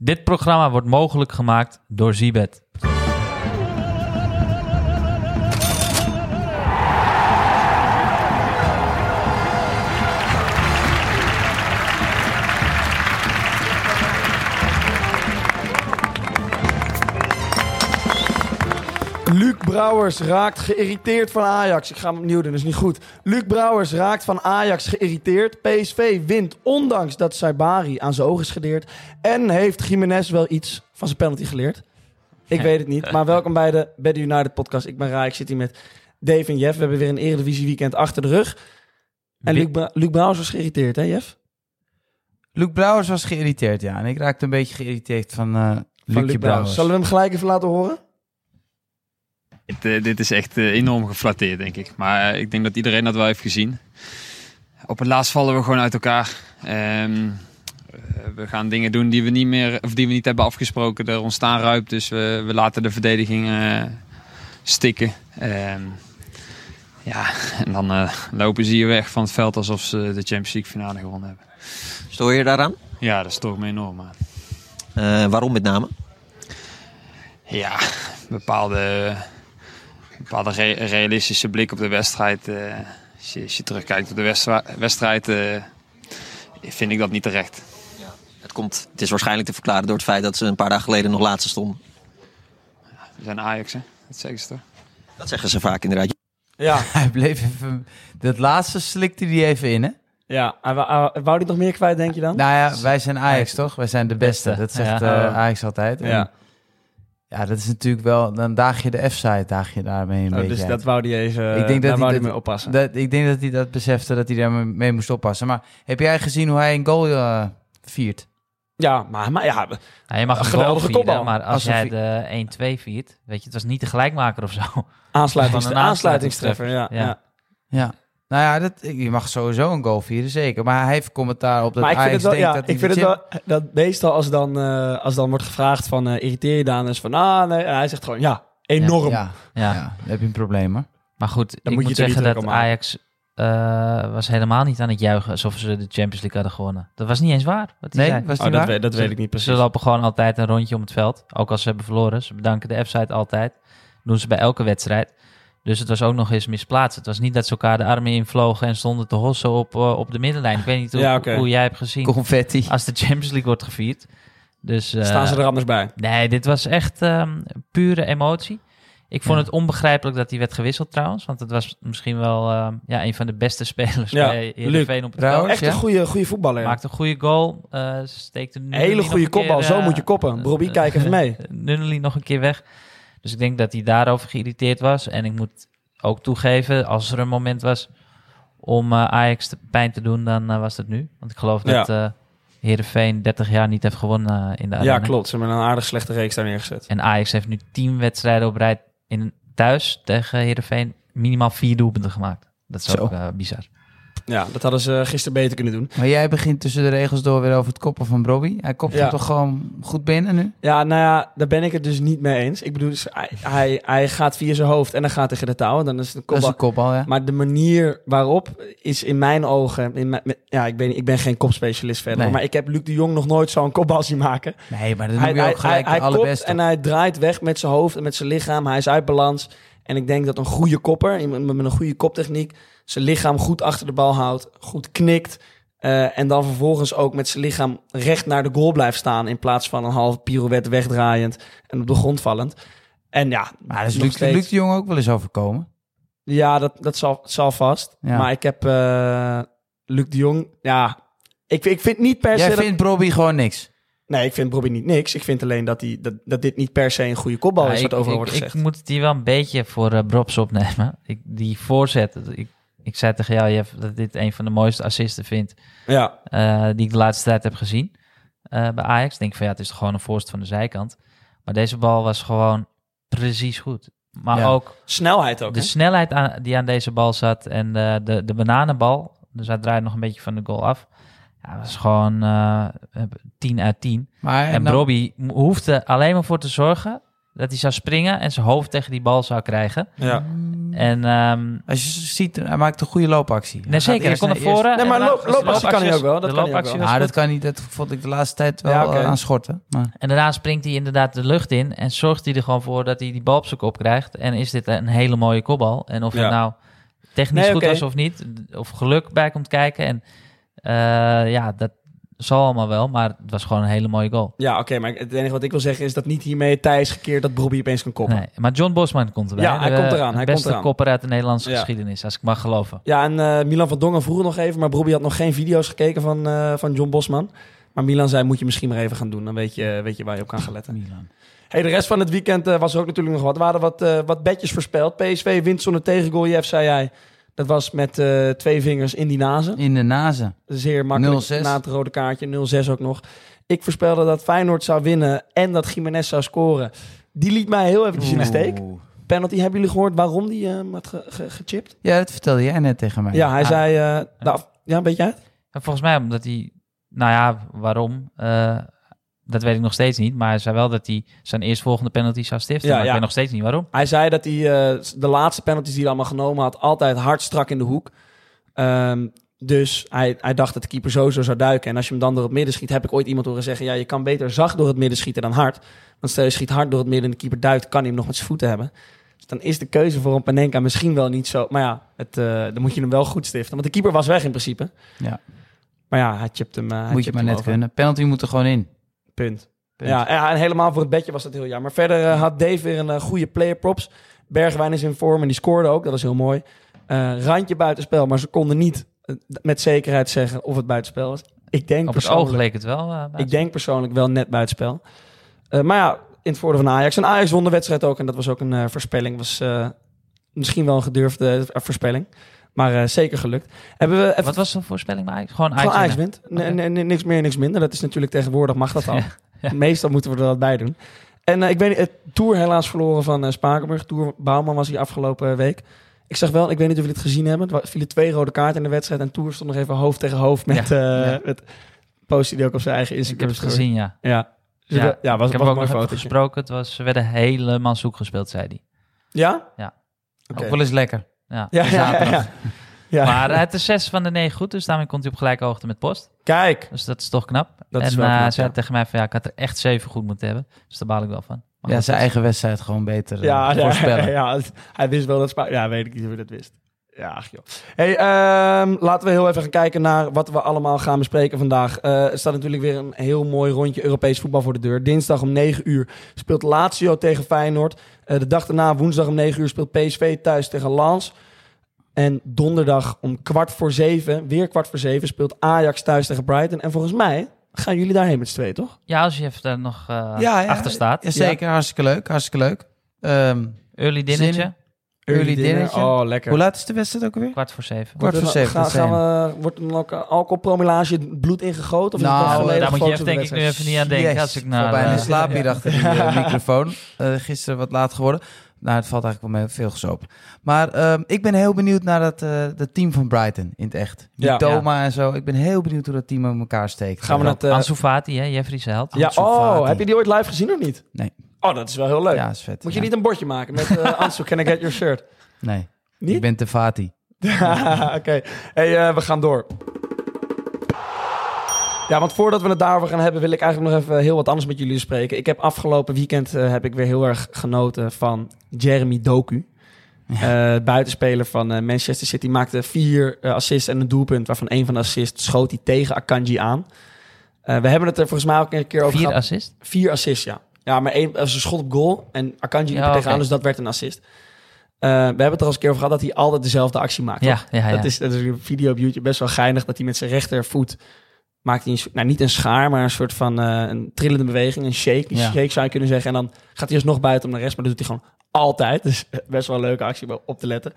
Dit programma wordt mogelijk gemaakt door Zibet. Brouwers raakt geïrriteerd van Ajax. Ik ga hem opnieuw doen, dat is niet goed. Luc Brouwers raakt van Ajax geïrriteerd. PSV wint ondanks dat Saibari aan zijn ogen is gedeerd. En heeft Jiménez wel iets van zijn penalty geleerd? Ik weet het niet. Maar welkom bij de Bad United podcast. Ik ben Rai, ik zit hier met Dave en Jeff. We hebben weer een Eredivisie weekend achter de rug. En Luc, Bra- Luc Brouwers was geïrriteerd, hè Jeff? Luc Brouwers was geïrriteerd, ja. En ik raakte een beetje geïrriteerd van eh Van Luc Brouwers. Zullen we hem gelijk even laten horen? Dit, eh, dit is echt eh, enorm geflatteerd, denk ik. Maar eh, ik denk dat iedereen dat wel heeft gezien. Op het laatst vallen we gewoon uit elkaar. Ehm, eh, we gaan dingen doen die we niet meer, of die we niet hebben afgesproken. Er ontstaan ruip, dus we, we laten de verdediging stikken. Ehm, ja, en dan lopen ze hier weg van het veld alsof ze de Champions League finale gewonnen hebben. Stoor je daaraan? Ja, dat stoort me enorm aan. Waarom met name? Ja, bepaalde, bepaalde re- realistische blik op de wedstrijd. eh, als, je, als je terugkijkt op de wedstrijd, eh, vind ik dat niet terecht. Het, komt, het is waarschijnlijk te verklaren door het feit dat ze een paar dagen geleden nog laatste stonden. We zijn Ajax, hè? Dat zeggen ze toch? Dat zeggen ze vaak inderdaad. Ja, Hij bleef even... Dat laatste slikte hij even in, hè? ja. Wou, hij- wou hij nog meer kwijt, denk je dan? Nou ja, wij zijn Ajax, toch? Wij zijn de beste. Dat zegt ja. eh, Ajax altijd. En Ja. Ja, dat is natuurlijk wel... Dan daag je de F-side, daag je daarmee een Oh, beetje dus uit. dat wou hij even. Ik denk dat hij hij dat- mee oppassen. Dat, ik denk dat hij dat besefte, dat hij daar mee moest oppassen. Maar heb jij gezien hoe hij een goal eh, viert? Ja, maar, maar ja, Nou, je mag Een geweldige kopbal. maar als, Als een jij vi- de 1-2 viert, weet je, het was niet de gelijkmaker of zo. aansluitings, Van een aansluitingstreffer. Ja, Ja. ja. Nou ja, dat, je mag sowieso een goal vieren, zeker. Maar hij heeft commentaar op dat Maar ik vind Ajax het wel, ja, dat ik vind het wel dat meestal als dan, eh, als dan wordt gevraagd van eh, irriteer je dan is van ah nee, en hij zegt gewoon ja, enorm. Ja, ja. Ja. ja, dan heb je een probleem, hoor. Maar goed, ik moet je zeggen dat. Ajax eh, was helemaal niet aan het juichen alsof ze de Champions League hadden gewonnen. Dat was niet eens waar. Wat Nee, zei. was Oh, dat, waar? weet, dat weet ik niet Ze precies. lopen gewoon altijd een rondje om het veld. Ook als ze hebben verloren. Ze bedanken de F-site altijd. doen ze bij elke wedstrijd. Dus het was ook nog eens misplaatst. Het was niet dat ze elkaar de armen invlogen en stonden te hossen op, eh, op de middenlijn. Ik weet niet hoe, Ja, hoe jij hebt gezien Confetti. als de Champions League wordt gevierd. Dus, eh, Staan ze er anders bij? Nee, dit was echt ehm, pure emotie. Ik vond Ja. het onbegrijpelijk dat hij werd gewisseld trouwens. Want het was misschien wel ehm, ja, een van de beste spelers Ja, bij Heerenveen op het veld. Echt ja. een goede, goede voetballer. ja. Maakte een goede goal. eh steekte Een hele goede kopbal, zo moet je koppen. Robbie, kijk even mee. Nunnely nog een keer weg. Dus ik denk dat hij daarover geïrriteerd was. En ik moet ook toegeven, als er een moment was om eh, Ajax te, pijn te doen, dan eh, was het nu. Want ik geloof Ja. dat eh Heerenveen 30 jaar niet heeft gewonnen in de Ja, klopt. Ze hebben een aardig slechte reeks daar neergezet. En Ajax heeft nu 10 wedstrijden op rij in thuis tegen Heerenveen minimaal vier doelpunten gemaakt. Dat is Zo. ook eh, bizar. Ja, dat hadden ze gisteren beter kunnen doen. Maar jij begint tussen de regels door weer over het koppen van Bobby. Hij kopt Ja. hem toch gewoon goed binnen nu? Ja, nou ja, daar ben ik het dus niet mee eens. Ik bedoel, dus hij, hij, hij gaat via zijn hoofd en dan gaat tegen de touw. Dan is het een Dat is kopbal. een kopbal, ja. Maar de manier waarop is in mijn ogen... In mijn- ja, ik ben, ik ben geen kopspecialist verder. Nee. Maar ik heb Luc de Jong nog nooit zo'n kopbal zien maken. Nee, maar Hij, noem je hij, ook gelijk hij, hij kopt allerbeste. en hij draait weg met zijn hoofd en met zijn lichaam. Hij is uit balans. En ik denk dat een goede kopper, iemand met een goede koptechniek... zijn lichaam goed achter de bal houdt, goed knikt... eh, en dan vervolgens ook met zijn lichaam recht naar de goal blijft staan... in plaats van een half pirouette wegdraaiend en op de grond vallend. En ja, Maar dat is Luc, steeds- Luc de Jong ook wel eens overkomen. ja, dat, dat zal, zal vast. Ja. Maar ik heb eh, Luc de Jong... Ja, ik, ik vind niet per se... Jij dat- vindt Bobby gewoon niks. Nee, ik vind Bobby niet niks. Ik vind alleen dat, hij, dat, dat dit niet per se een goede kopbal Ja, is... wat ik, overal ik, wordt gezegd. ik moet hier wel een beetje voor Brobs opnemen. Ik, die voorzet, ik, ik zei tegen jou Jeff, dat dit een van de mooiste assisten vind... Ja, eh, die ik de laatste tijd heb gezien eh, bij Ajax. Ik denk van ja, het is gewoon een voorst van de zijkant. Maar deze bal was gewoon precies goed. Maar Ja. ook snelheid ook. de hè? snelheid aan, die aan deze bal zat en de, de, de bananenbal. Dus hij draait nog een beetje van de goal af. Ja, was gewoon eh 10 uit 10. Maar En dan- Robbie hoefde alleen maar voor te zorgen dat hij zou springen en zijn hoofd tegen die bal zou krijgen. Ja. En ehm, Als je ziet, hij maakt een goede loopactie. nee, zeker, hij kon naar voren. Nee, maar loop- loopactie kan hij ook wel, dat kan hij ook wel. Nou, dat kan niet. Dat vond ik de laatste tijd wel Ja, eh, aan schorten. Maar, En daarna springt hij inderdaad de lucht in en zorgt hij er gewoon voor dat hij die bal op zijn kop krijgt. En is dit een hele mooie kopbal. En of Ja. het nou technisch Nee, goed was of niet, of geluk bij komt kijken. En eh, ja, dat zal allemaal wel, maar het was gewoon een hele mooie goal. Ja, oké, maar het enige wat ik wil zeggen is dat niet hiermee Thijs gekeerd dat Bobby opeens kan koppen. Nee, maar John Bosman komt erbij. Ja, hij De- komt eraan, hij beste komt eraan. kopper uit de Nederlandse Ja. geschiedenis, als ik mag geloven. Ja, en eh, Milan van Dongen vroeg nog even, maar Bobby had nog geen video's gekeken van, eh, van John Bosman. Maar Milan zei, moet je misschien maar even gaan doen, dan weet je, weet je waar je op kan gaan letten. Milan. Hey, de rest van het weekend was er ook natuurlijk nog wat. Er waren wat, eh, wat bedjes voorspeld. PSV wint zonder tegengoal, Jeff, zei jij. Dat was met eh, twee vingers in die nazen. In de nazen. Zeer makkelijk 0-6. na het rode kaartje. 0-6 ook nog. Ik voorspelde dat Feyenoord zou winnen en dat Jiménez zou scoren. Die liet mij heel eventjes in de steek. Penalty, hebben jullie gehoord waarom die eh, had ge- ge- gechipt? Ja, dat vertelde jij net tegen mij. Ja, hij Ja. zei... eh, af- ja, weet jij het? En volgens mij omdat hij, nou ja, waarom? Dat weet ik nog steeds niet. Maar hij zei wel dat hij zijn eerstvolgende penalty zou stiften. Ja, maar ja. ik weet nog steeds niet waarom. Hij zei dat hij eh, de laatste penalties die hij allemaal genomen had... altijd hard strak in de hoek. Ehm, dus hij, hij dacht dat de keeper sowieso zou duiken. En als je hem dan door het midden schiet... heb ik ooit iemand horen zeggen... ja, je kan beter zacht door het midden schieten dan hard. Want stel je schiet hard door het midden en de keeper duikt... kan hij hem nog met zijn voeten hebben. Dus dan is de keuze voor een Panenka misschien wel niet zo... Maar ja, het, eh, dan moet je hem wel goed stiften. Want de keeper was weg in principe. Ja. Maar ja, hij chipt hem, eh, hij Moet je maar hem net over. kunnen. Penalty moet er gewoon in. Punt. Punt. Ja, ja, en helemaal voor het bedje was dat heel jammer. Verder eh, had Dave weer een eh, goede player props. Bergwijn is in vorm en die scoorde ook. Dat was heel mooi. Eh, randje buitenspel, maar ze konden niet met zekerheid zeggen of het buitenspel was. Ik denk, Op het persoonlijk, oog leek het wel. ik denk persoonlijk wel net buitenspel. Maar ja, in het voordeel van Ajax. En Ajax won de wedstrijd ook. En dat was ook een voorspelling. Was misschien wel een gedurfde voorspelling. Maar eh, zeker gelukt. Hebben we even Wat was de voorspelling bij Ajax? Gewoon Ajax. wint. Niks meer, niks minder. Dat is natuurlijk tegenwoordig mag dat al. Ja, ja. Meestal moeten we er wat bij doen. En eh, ik weet niet, het Tour helaas verloren van eh Spakenburg. Tour Bouwman was hier afgelopen week. Ik zag wel, ik weet niet of jullie het gezien hebben. Er vielen twee rode kaarten in de wedstrijd. En Tour stond nog even hoofd tegen hoofd met... Ja, met postte hij ook op zijn eigen Ik heb Instagram het gezien, ja. Ja. Dus Ja, was, ik heb was ook nog even gesproken. Het was, ze werden helemaal zoek gespeeld, zei hij. Ja? Ja. Oké. Ook wel eens lekker. Ja. Ja, ja, ja, zaterdag. ja. Ja. Maar hij had de zes van de negen goed, dus daarmee komt hij op gelijke hoogte met post. Kijk. Dus dat is toch knap. Dat en is wel eh, knap, zei tegen mij van ja, ik had er echt zeven goed moeten hebben. Dus daar baal ik wel van. Maar Ja, zijn is- eigen wedstrijd gewoon beter eh, Ja, ja, voorspellen. ja, hij wist wel dat Spa Ja, weet ik niet of hij dat wist. Ja, ach joh. Hey, ehm, laten we heel even gaan kijken naar wat we allemaal gaan bespreken vandaag. Eh, er staat natuurlijk weer een heel mooi rondje Europees voetbal voor de deur. Dinsdag om 9 uur speelt Lazio tegen Feyenoord. Eh, de dag daarna, woensdag om 9 uur, speelt PSV thuis tegen Lens. En donderdag om kwart voor zeven, weer kwart voor zeven, speelt Ajax thuis tegen Brighton. En volgens mij gaan jullie daarheen met z'n tweeën, toch? Ja, als je even daar nog eh, Ja, ja. achter staat. Ja, zeker. Hartstikke leuk. Hartstikke leuk. Ehm, Early dinnertje, Early dinnertje. Oh, lekker. hoe laat is de wedstrijd ook alweer? kwart voor zeven. Kwart voor Wordt er- zeven, Gaan, we, wordt er eh, alcoholpromillage het bloed ingegoten? Of is het Nou, volledig daar moet je de denk ik nu even niet aan denken. Yes, Als ik naar, Val bijna in eh, slaap hier achter die eh, microfoon. Eh, gisteren wat laat geworden. Nou, het valt eigenlijk wel mee, veel gesopen. Maar ehm, ik ben heel benieuwd naar dat, eh, dat team van Brighton in het echt. Die Ja. Toma en zo. Ik ben heel benieuwd hoe dat team in elkaar steekt. Gaan we eh, Ansu Fati, hè, Jeffrey Held. ja, Ansu oh, Fati. heb je die ooit live gezien of niet? Nee. Oh, dat is wel heel leuk. Ja, is vet. Moet je ja. niet een bordje maken met eh Ansu, can I get your shirt? Nee. Niet? Ik ben te Fati. Oké, hey, eh, we gaan door. Ja, want voordat we het daarover gaan hebben, wil ik eigenlijk nog even heel wat anders met jullie bespreken. Ik heb afgelopen weekend eh, heb ik weer heel erg genoten van Jeremy Doku. Eh, buitenspeler van eh, Manchester City maakte vier assists en een doelpunt, waarvan een van de assists schoot hij tegen Akanji aan. Eh, we hebben het er volgens mij ook een keer over Vier gehad. assist. Vier assists, ja. Ja, maar één was een schot op goal en Akanji liep Ja, er tegenaan, dus dat werd een assist. Eh, we hebben het er al eens een keer over gehad dat hij altijd dezelfde actie maakt. Ja, toch? ja, ja. Dat, is, dat is een video op YouTube best wel geinig. Dat hij met zijn rechtervoet maakt hij een, nou niet een schaar, maar een soort van eh, een trillende beweging, een shake. Een Ja. shake zou je kunnen zeggen. En dan gaat hij alsnog buiten om de rest, maar dat doet hij gewoon altijd. Dus best wel een leuke actie om op te letten.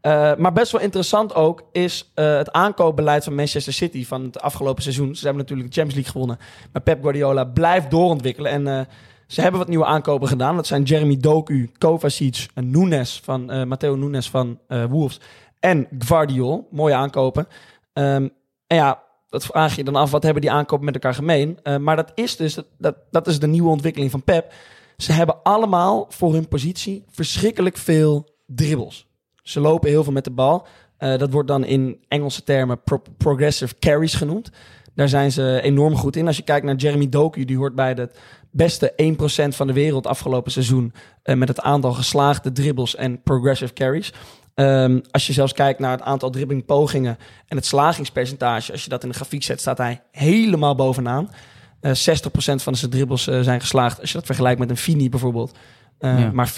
Eh, maar best wel interessant ook is eh, het aankoopbeleid van Manchester City van het afgelopen seizoen. Ze hebben natuurlijk de Champions League gewonnen. Maar Pep Guardiola blijft doorontwikkelen. En eh, ze hebben wat nieuwe aankopen gedaan. Dat zijn Jeremy Doku, Kovacic, en Nunes van eh Matteo Nunes van eh, Wolves en Gvardiol. Mooie aankopen. Ehm, en ja, dat vraag je dan af, wat hebben die aankopen met elkaar gemeen? Eh, maar dat is dus, dat, dat, dat is de nieuwe ontwikkeling van Pep. Ze hebben allemaal voor hun positie verschrikkelijk veel dribbles. Ze lopen heel veel met de bal. Eh, dat wordt dan in Engelse termen pro- progressive carries genoemd. Daar zijn ze enorm goed in. Als je kijkt naar Jeremy Doku, die hoort bij de beste 1% van de wereld afgelopen seizoen. eh, met het aantal geslaagde dribbles en progressive carries. Ehm, als je zelfs kijkt naar het aantal dribblingpogingen en het slagingspercentage. Als je dat in de grafiek zet, staat hij helemaal bovenaan. Eh 60% van zijn dribbles eh, zijn geslaagd. Als je dat vergelijkt met een Fini bijvoorbeeld. Ja. Maar 40%.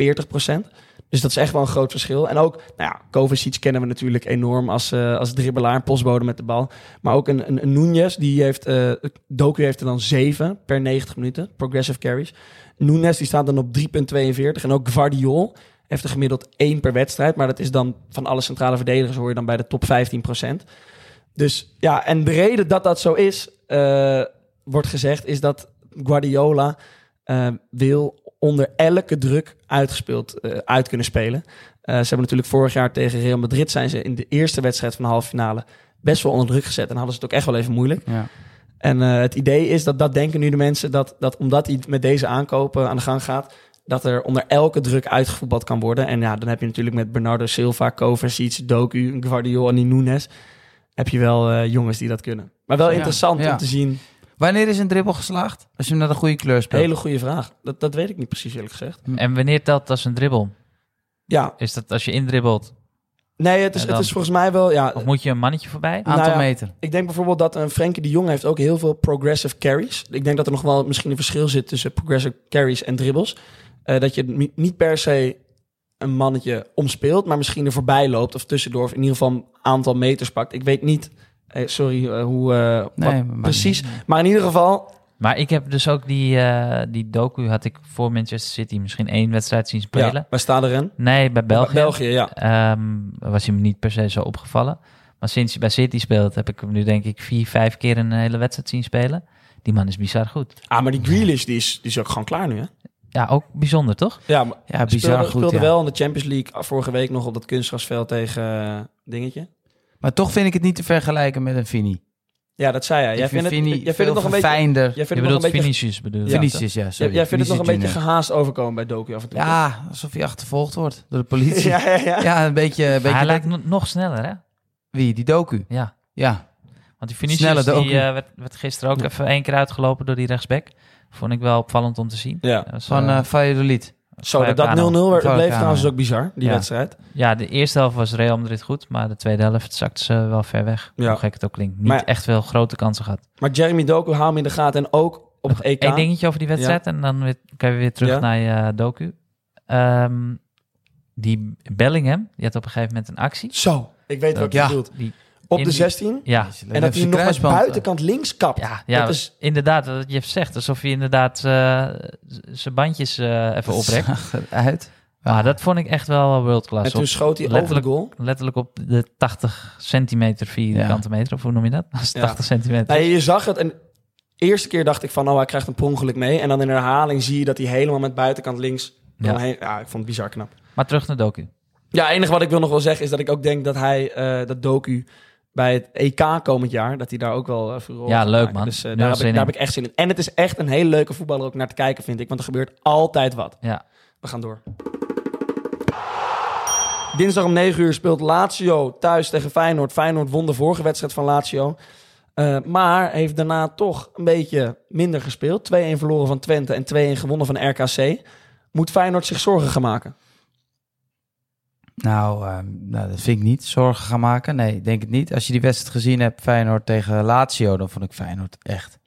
Dus dat is echt wel een groot verschil. En ook, nou ja, Kovacic kennen we natuurlijk enorm als, eh, als dribbelaar, postbode met de bal. Maar ook een, een, een Nunez, die heeft, eh Doku heeft er dan 7 per 90 minuten, progressive carries. Nunez die staat dan op 3,42 en ook Guardiol heeft er gemiddeld 1 per wedstrijd. Maar dat is dan van alle centrale verdedigers hoor je dan bij de top 15%. Dus ja, en de reden dat dat zo is, wordt gezegd, is dat Guardiola wil onder elke druk uitgespeeld eh, uit kunnen spelen. Eh, ze hebben natuurlijk vorig jaar tegen Real Madrid zijn ze in de eerste wedstrijd van de halve finale best wel onder druk gezet en hadden ze het ook echt wel even moeilijk. Ja. En eh, het idee is dat dat denken nu de mensen dat, dat omdat hij met deze aankopen aan de gang gaat, dat er onder elke druk uitgevoetbald kan worden. En ja, dan heb je natuurlijk met Bernardo Silva, Kovacic, Doku, Guardiola en die Nunes, heb je wel jongens die dat kunnen. Maar wel Ja, interessant ja. om te zien. Wanneer is een dribbel geslaagd? Als je hem naar de goede kleur speelt. Hele goede vraag. Dat, dat weet ik niet precies eerlijk gezegd. En wanneer telt dat als een dribbel? Ja, Is dat als je indribbelt? nee, het is, het is volgens mij wel. Ja, Of moet je een mannetje voorbij? Aantal Nou ja, meter. Ik denk bijvoorbeeld dat een Frenkie de Jong heeft ook heel veel progressive carries. Ik denk dat er nog wel misschien een verschil zit tussen progressive carries en dribbles. Eh, dat je ni- niet per se een mannetje omspeelt, maar misschien er voorbij loopt of tussendoor. Of in ieder geval een aantal meters pakt. Ik weet niet, eh, sorry, eh, hoe eh, wat Nee, maar- precies. Maar in ieder geval, Maar ik heb dus ook die, eh, die docu had ik voor Manchester City misschien één wedstrijd zien spelen. ja, wij staan erin. Nee, bij België. België, ja. Ehm, was hij me niet per se zo opgevallen. Maar sinds hij bij City speelt, heb ik hem nu denk ik vier, vijf keer een hele wedstrijd zien spelen. Die man is bizar goed. Ah, maar die Grealish, die is, die is ook gewoon klaar nu, hè? Ja, ook bijzonder, toch? Ja, maar Ja, bizar speelde, goed. speelde ja. wel in de Champions League vorige week nog op dat kunstgrasveld tegen eh, dingetje. Maar toch vind ik het niet te vergelijken met een Fini. Ja, dat zei hij. Jij vind vindt het, Vini jij vindt het nog een beetje... fijner. Jij Je vindt het nog een bedoelt beetje Vinicius, bedoel ja. Jij, Sorry. jij vindt het nog een beetje gehaast overkomen bij Doku af en toe. Ja, alsof hij achtervolgd wordt door de politie. ja, ja, ja, ja. een beetje... Een beetje hij lijkt no- nog sneller, hè? Wie? Die docu? Ja. Ja. Want die Snelle die, eh, werd, werd gisteren ook even één keer uitgelopen door die rechtsback. Vond ik wel opvallend om te zien. ja. Van Valladolid. Zo, dat dat 0-0 Vallecano. werd- bleef trouwens ook bizar, die Ja. wedstrijd. Ja, de eerste helft was Real Madrid goed, maar de tweede helft zakte ze wel ver weg. Ja. Hoe gek het ook klinkt. Niet Maar- echt veel grote kansen gehad. Maar Jeremy Doku hou hem in de gaten en ook op het EK. Eén dingetje over die wedstrijd en dan weer, kan je weer terug naar je eh, docu. Ehm, die Bellingham, die had op een gegeven moment een actie. Zo, ik weet wat je bedoelt. Die, Op in de die- 16. ja, En dat hij nog met buitenkant links kapt. ja, ja Dat is- inderdaad, wat je zegt. Alsof hij inderdaad eh, zijn bandjes eh, even oprekt. Uit. Maar dat vond ik echt wel world En class. toen Op, schoot hij over de letterlijk- goal. letterlijk op de 80 centimeter vierkante meter. Of hoe noem je dat? Dat is Ja. 80 centimeter. Nee, je zag het en de eerste keer dacht ik van, oh, hij krijgt een per ongeluk mee. En dan in herhaling zie je dat hij helemaal met buitenkant links Ja. Ja, ik vond het bizar knap. Maar terug naar docu. Ja, het enige wat ik wil nog wel zeggen is dat ik ook denk dat hij, eh, dat Doku bij het EK komend jaar, dat hij daar ook wel uh, voor Ja, leuk, man. Dus eh, daar, heb ik, daar heb ik echt zin in. En het is echt een hele leuke voetballer ook naar te kijken, vind ik. Want er gebeurt altijd wat. Ja. We gaan door. Dinsdag om 9 uur speelt Lazio thuis tegen Feyenoord. Feyenoord won de vorige wedstrijd van Lazio. Eh, maar heeft daarna toch een beetje minder gespeeld. 2-1 verloren van Twente en 2-1 gewonnen van RKC. Moet Feyenoord zich zorgen gaan maken? Nou, ehm, nou, dat vind ik niet. Zorgen gaan maken? Nee, ik denk het niet. Als je die wedstrijd gezien hebt, Feyenoord tegen Lazio, dan vond ik Feyenoord echt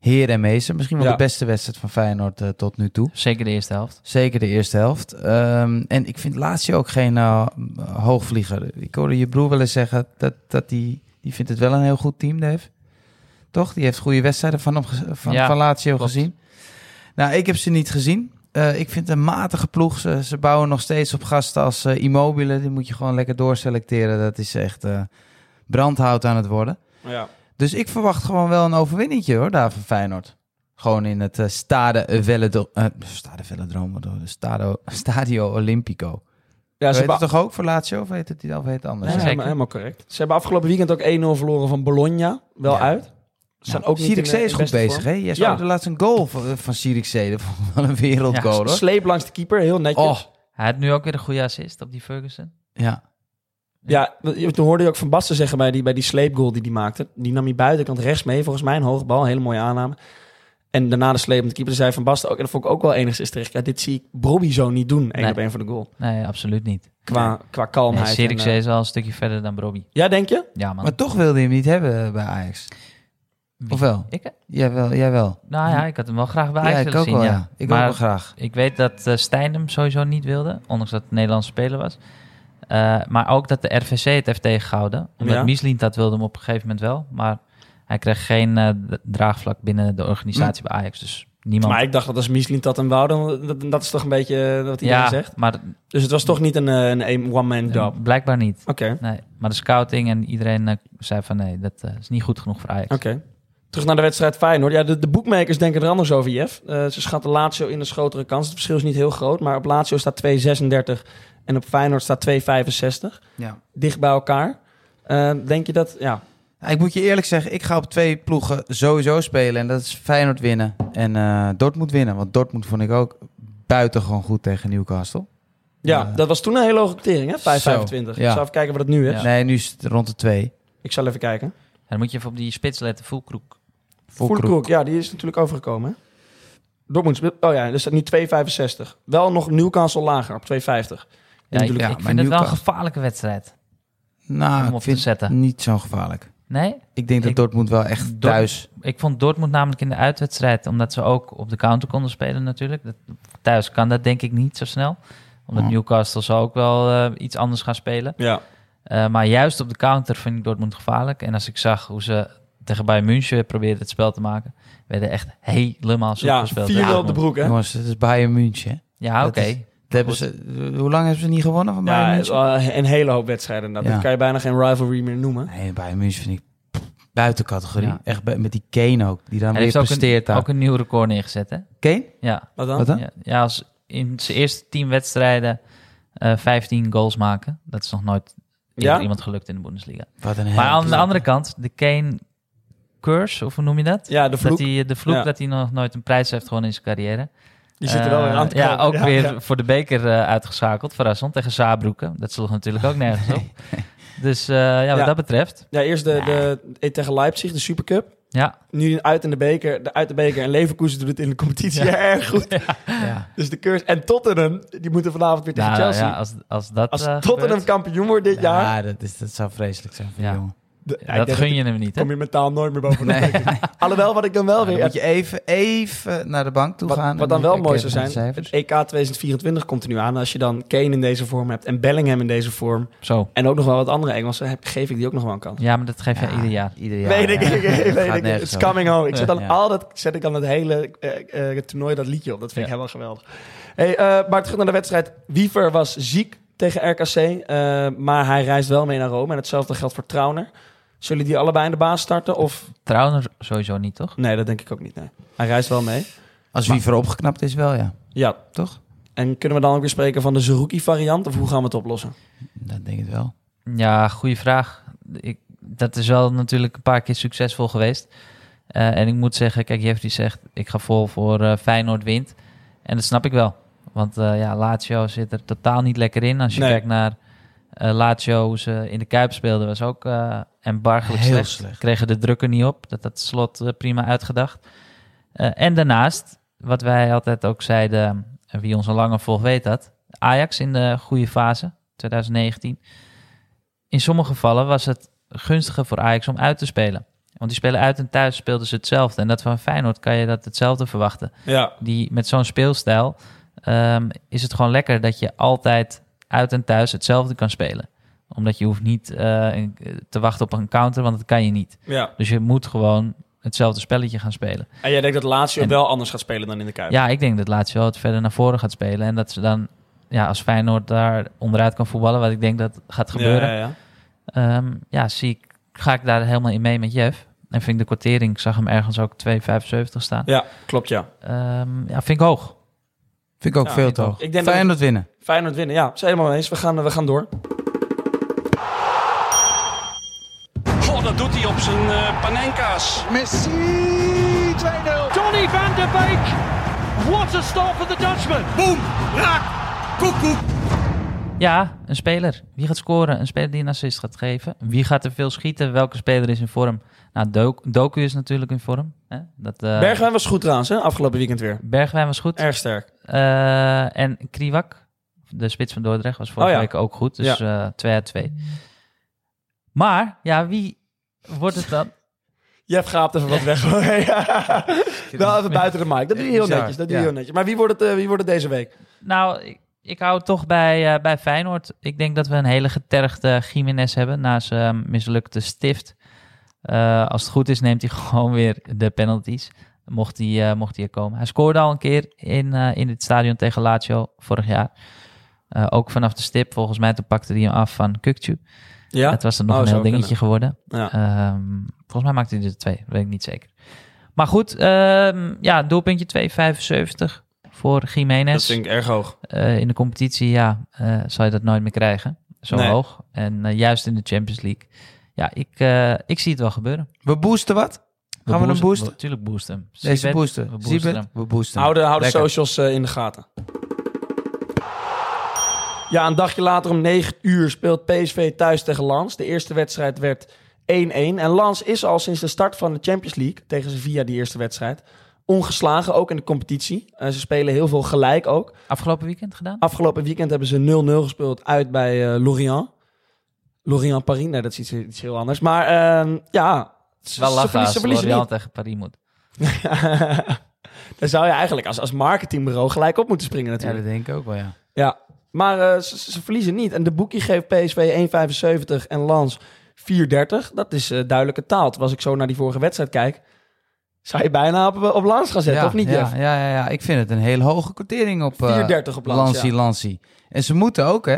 heer en meester. Misschien wel Ja. de beste wedstrijd van Feyenoord eh, tot nu toe. Zeker de eerste helft. Zeker de eerste helft. Ehm, en ik vind Lazio ook geen eh, hoogvlieger. Ik hoorde je broer wel eens zeggen dat, dat die, die vindt het wel een heel goed team, Dave. Toch? Die heeft goede wedstrijden van, hem van, Ja, van Lazio klopt. gezien. Nou, ik heb ze niet gezien. Eh, ik vind het een matige ploeg. Ze, ze bouwen nog steeds op gasten als eh, Immobile. Die moet je gewoon lekker doorselecteren. Dat is echt eh, brandhout aan het worden. Ja. Dus ik verwacht gewoon wel een overwinningje hoor, daar van Feyenoord. Gewoon in het Stade Velodro eh, Stade Stadio Olimpico. Ja, ze hebben het toch ook voor Lazio of heet het, of heet het anders? Ja, helemaal, helemaal correct. Ze hebben afgelopen weekend ook 1-0 verloren van Bologna. Wel Ja. uit. Zijn ook niet eh, is goed bezig, hè? Jij Ja. de laatste een goal van, van. Dat vond ik wel een wereldgoal, hoor. Sleep langs de keeper, heel netjes. Oh, Hij had nu ook weer een goede assist op die Ferguson. ja. Ja, toen hoorde je ook Van Basten zeggen bij die, bij die sleepgoal die hij maakte. Die nam hij buitenkant rechts mee, volgens mij. Een hoge bal, een hele mooie aanname. En daarna de sleep met de keeper. Zei Van Basten ook, en dat vond ik ook wel enigszins terecht. Ja, dit zie ik Bobby zo niet doen, één Nee. op één voor de goal. Nee, absoluut niet. Qua, qua Nee, kalmheid. en, Zierikzee eh, is wel een stukje verder dan Brobby. ja, denk je? Ja, man. Maar toch wilde je hem niet hebben bij Ajax. Wie? Of wel? Ik? Jij wel, jij wel. Nou ja, ik had hem wel graag bij Ja, Ajax ik willen ook zien. wel, ja. ja. Ik maar ook wel graag. ik weet dat eh Stijn hem sowieso niet wilde, ondanks dat het een Nederlandse speler was. Eh, maar ook dat de RVC het heeft tegengehouden. Omdat Ja. Mieslint dat wilde hem op een gegeven moment wel. Maar hij kreeg geen eh, draagvlak binnen de organisatie bij Ajax. Dus niemand... Maar ik dacht dat als Mieslint dat hem wou, dan dat, dat is toch een beetje wat iedereen ja, zegt. maar Dus het was toch niet een, een one-man job. Oké. blijkbaar niet. Nee, maar de scouting en iedereen zei van nee, dat is niet goed genoeg voor Ajax. Terug naar de wedstrijd Feyenoord. Ja, de, de boekmakers denken er anders over, Jeff. Eh, ze schatten Lazio in de grotere kans. Het verschil is niet heel groot, maar op Lazio staat 2,36 en op Feyenoord staat 2,65. Ja. Dicht bij elkaar. Eh, denk je dat, ja, Ik moet je eerlijk zeggen, ik ga op twee ploegen sowieso spelen. En dat is Feyenoord winnen en eh Dortmund winnen. Want Dortmund vond ik ook buitengewoon goed tegen Newcastle. Ja, Ja. dat was toen een hele hoge quotering, hè? 5,25. Zo, Ik ja. zal even kijken wat het nu is. Ja. Nee, nu is het rond de twee. Ik zal even kijken. En dan moet je even op die spits letten, Voelkroek. Voelkroek, ja, die is natuurlijk overgekomen. Hè? Dortmund speelt... Oh ja, er staat nu 2,65. Wel nog Newcastle lager, op 2,50. Ja, ja, ik maar vind het wel een gevaarlijke wedstrijd. Nou, Om ik op te vind zetten. het niet zo gevaarlijk. Nee? Ik denk dat Ik- Dortmund wel echt Dort- thuis... Ik vond Dortmund namelijk in de uitwedstrijd, omdat ze ook op de counter konden spelen natuurlijk. Dat, thuis kan dat denk ik niet zo snel. Omdat Oh. Newcastle zal ook wel eh, iets anders gaan spelen. Ja. Eh, maar juist op de counter vind ik Dortmund gevaarlijk. En als ik zag hoe ze tegen Bayern München probeerden het spel te maken, werden echt helemaal zoek Ja, gespeeld. 4 tegen wel op de broek, hè? Jongens, het is Bayern München. Ja, oké. hebben ze, hoe lang hebben ze niet gewonnen van Bayern Ja, München? een hele hoop wedstrijden. Ja. Dat kan je bijna geen rivalry meer noemen. Nee, Bayern München vind ik buiten categorie. Ja. Echt bij- met die Kane ook, die dan Hij weer heeft ook presteert een, daar. ook een nieuw record neergezet, hè? Kane? Ja. Wat dan? Wat dan? Ja, als in zijn eerste tien wedstrijden eh 15 goals maken. Dat is nog nooit Ja? iemand gelukt in de Bundesliga. Wat een Maar aan de andere kant, de Kane curse, of hoe noem je dat? Ja, de vloek. Dat hij, de vloek Ja. dat hij nog nooit een prijs heeft gewonnen in zijn carrière. Die zit er wel weer Eh, aan te Ja, ook weer ja. voor de beker eh, uitgeschakeld. Verrassend, tegen Saarbrücken. Dat sloeg natuurlijk ook nergens op. Dus eh, ja, wat dat betreft. Ja, eerst de, de- tegen Leipzig, de Supercup. Ja, Nu uit in de beker, de, uit de beker. En Leverkusen doet het in de competitie Ja. erg goed. Ja. Dus de curse. En Tottenham, die moeten vanavond weer tegen nou, Chelsea. ja als, als dat Als eh, Tottenham gebeurt, kampioen wordt dit jaar, Ja, dat, is, dat zou vreselijk zijn voor jongen. De- dat gun je hem niet, hè? kom je mentaal nooit meer bovenop. Nee. Alhoewel, wat ik dan wel weer... dan moet je even, even naar de bank toe Wat, gaan. wat dan wel mooi zou zijn, het. EK 2024 komt er nu aan. Als je dan Kane in deze vorm hebt en Bellingham in deze vorm... Zo. en ook nog wel wat andere Engelsen, heb, geef ik die ook nog wel een kans. Ja, maar dat geef je Ja, ieder jaar. Ieder jaar. weet ik, ja. Dat weet ik. It's coming home. Ik zet dan Ja. altijd, zet ik dan het hele eh, eh, toernooi dat liedje op. Dat vind ik helemaal geweldig. Hey, eh, maar terug naar de wedstrijd. Wiever was ziek tegen RKC, maar hij reist wel mee naar Rome. En hetzelfde geldt voor Trauner. Zullen die allebei in de baas starten? Of Trouwens, sowieso niet, toch? nee, dat denk ik ook niet. Nee. Hij reist wel mee. Als Wiever opgeknapt is, wel ja. Ja, Toch? en kunnen we dan ook weer spreken van de Zerouki variant? Of hoe gaan we het oplossen? Dat denk ik wel. Ja, goede vraag. Ik, dat is wel natuurlijk een paar keer succesvol geweest. Eh, en ik moet zeggen, kijk, Jeffrey zegt, ik ga vol voor eh, Feyenoord wint. En dat snap ik wel. Want eh, ja, Lazio zit er totaal niet lekker in. Als je Nee. kijkt naar eh Lazio, hoe ze in de Kuip speelden, was ook uh, embargelijk Heel slecht. slecht. Kregen de druk er niet op. Dat had slot eh, prima uitgedacht. Eh, en daarnaast, wat wij altijd ook zeiden, en wie ons al langer volgt weet dat. Ajax in de goede fase, 2019. In sommige gevallen was het gunstiger voor Ajax om uit te spelen. Want die spelen uit en thuis speelden ze hetzelfde. En dat van Feyenoord kan je dat hetzelfde verwachten. Ja, Die, met zo'n speelstijl ehm, is het gewoon lekker dat je altijd uit en thuis hetzelfde kan spelen. Omdat je hoeft niet eh, te wachten op een counter, want dat kan je niet. ja. Dus je moet gewoon hetzelfde spelletje gaan spelen. En jij denkt dat Lazio En- wel anders gaat spelen dan in de Kuip? Ja, ik denk dat Lazio het verder naar voren gaat spelen. En dat ze dan, ja, als Feyenoord daar onderuit kan voetballen, wat ik denk dat gaat gebeuren. Ja, ja, ja. Ehm, ja, zie ik, ga ik daar helemaal in mee met Jeff. En vind ik de kwartering, ik zag hem ergens ook 2,75 staan. Ja, klopt ja. Ehm, ja, vind ik hoog. Vind ik ook Ja, veel te hoog. Ik denk dat- Feyenoord winnen. Feyenoord winnen, ja. Zijn helemaal eens. We gaan, we gaan door. Oh, dat doet hij op zijn eh, panenka's. Messi 2-0. Donny van de Beek. What a start for the Dutchman. Boom, raak, koekoek. Ja, een speler. Wie gaat scoren? Een speler die een assist gaat geven. Wie gaat er veel schieten? Welke speler is in vorm? Nou, Dok- Doku is natuurlijk in vorm. Hè? Dat, eh, Bergwijn was goed trouwens, hè? afgelopen weekend weer. Bergwijn was goed. Erg sterk. Eh, en Kriwak, de spits van Dordrecht, was vorige Oh ja. week ook goed. Dus eh 2 uit 2. Maar, ja, wie wordt het dan? Jeff gaapt even wat weg. ja. Nou, even buiten de mic. Dat doe je heel netjes. Dat doe je ja. heel netjes. Maar wie wordt het, eh, wie wordt het deze week? Nou, ik, ik hou toch bij, eh, bij Feyenoord. Ik denk dat we een hele getergde Jiménez hebben na zijn eh, mislukte stift. Eh, als het goed is, neemt hij gewoon weer de penalties. Mocht hij, eh, mocht hij er komen. Hij scoorde al een keer in, eh, in het stadion tegen Lazio vorig jaar. Eh, ook vanaf de stip. Volgens mij toen pakte hij hem af van Kukcu. Ja? Het was dan nog Oh, een heel dingetje geworden. Ja. Ehm, volgens mij maakte hij er twee, weet ik niet zeker. Maar goed, ehm, ja, doelpuntje 2,75 voor Jiménez. Dat vind ik erg hoog. Eh, in de competitie, ja, eh, zal je dat nooit meer krijgen. Zo Nee. hoog. En juist in de Champions League. Ja, ik, eh, ik zie het wel gebeuren. We boosten wat? Gaan we hem boosten? Natuurlijk boosten. Deze boosten. We boosten we boosten. Hou de, hou de Lekker. socials in de gaten. Ja, een dagje later om 9 uur speelt PSV thuis tegen Lans. De eerste wedstrijd werd 1-1. En Lans is al sinds de start van de Champions League tegen Sevilla die eerste wedstrijd ongeslagen, ook in de competitie. Ze spelen heel veel gelijk ook. Afgelopen weekend gedaan? Afgelopen weekend hebben ze 0-0 gespeeld uit bij eh, Lorient. Lorient Paris, nee, dat is iets, iets heel anders. Maar ehm, ja, ze, Wel ze lachen verliezen, als ze Lorient tegen Paris moet. Daar zou je eigenlijk als, als marketingbureau gelijk op moeten springen Ja, natuurlijk. dat denk ik ook wel, ja. Ja, maar eh, ze, ze verliezen niet. En de boekie geeft PSV 1,75 en Lans 4,30. Dat is eh, duidelijke taal. Terwijl als ik zo naar die vorige wedstrijd kijk, zou je bijna op, op Lans gaan zetten, ja, of niet, ja, Jeff? ja, ja, ja, ik vind het een hele hoge quotering op eh 4,30 op Lans, ja. En ze moeten ook, hè?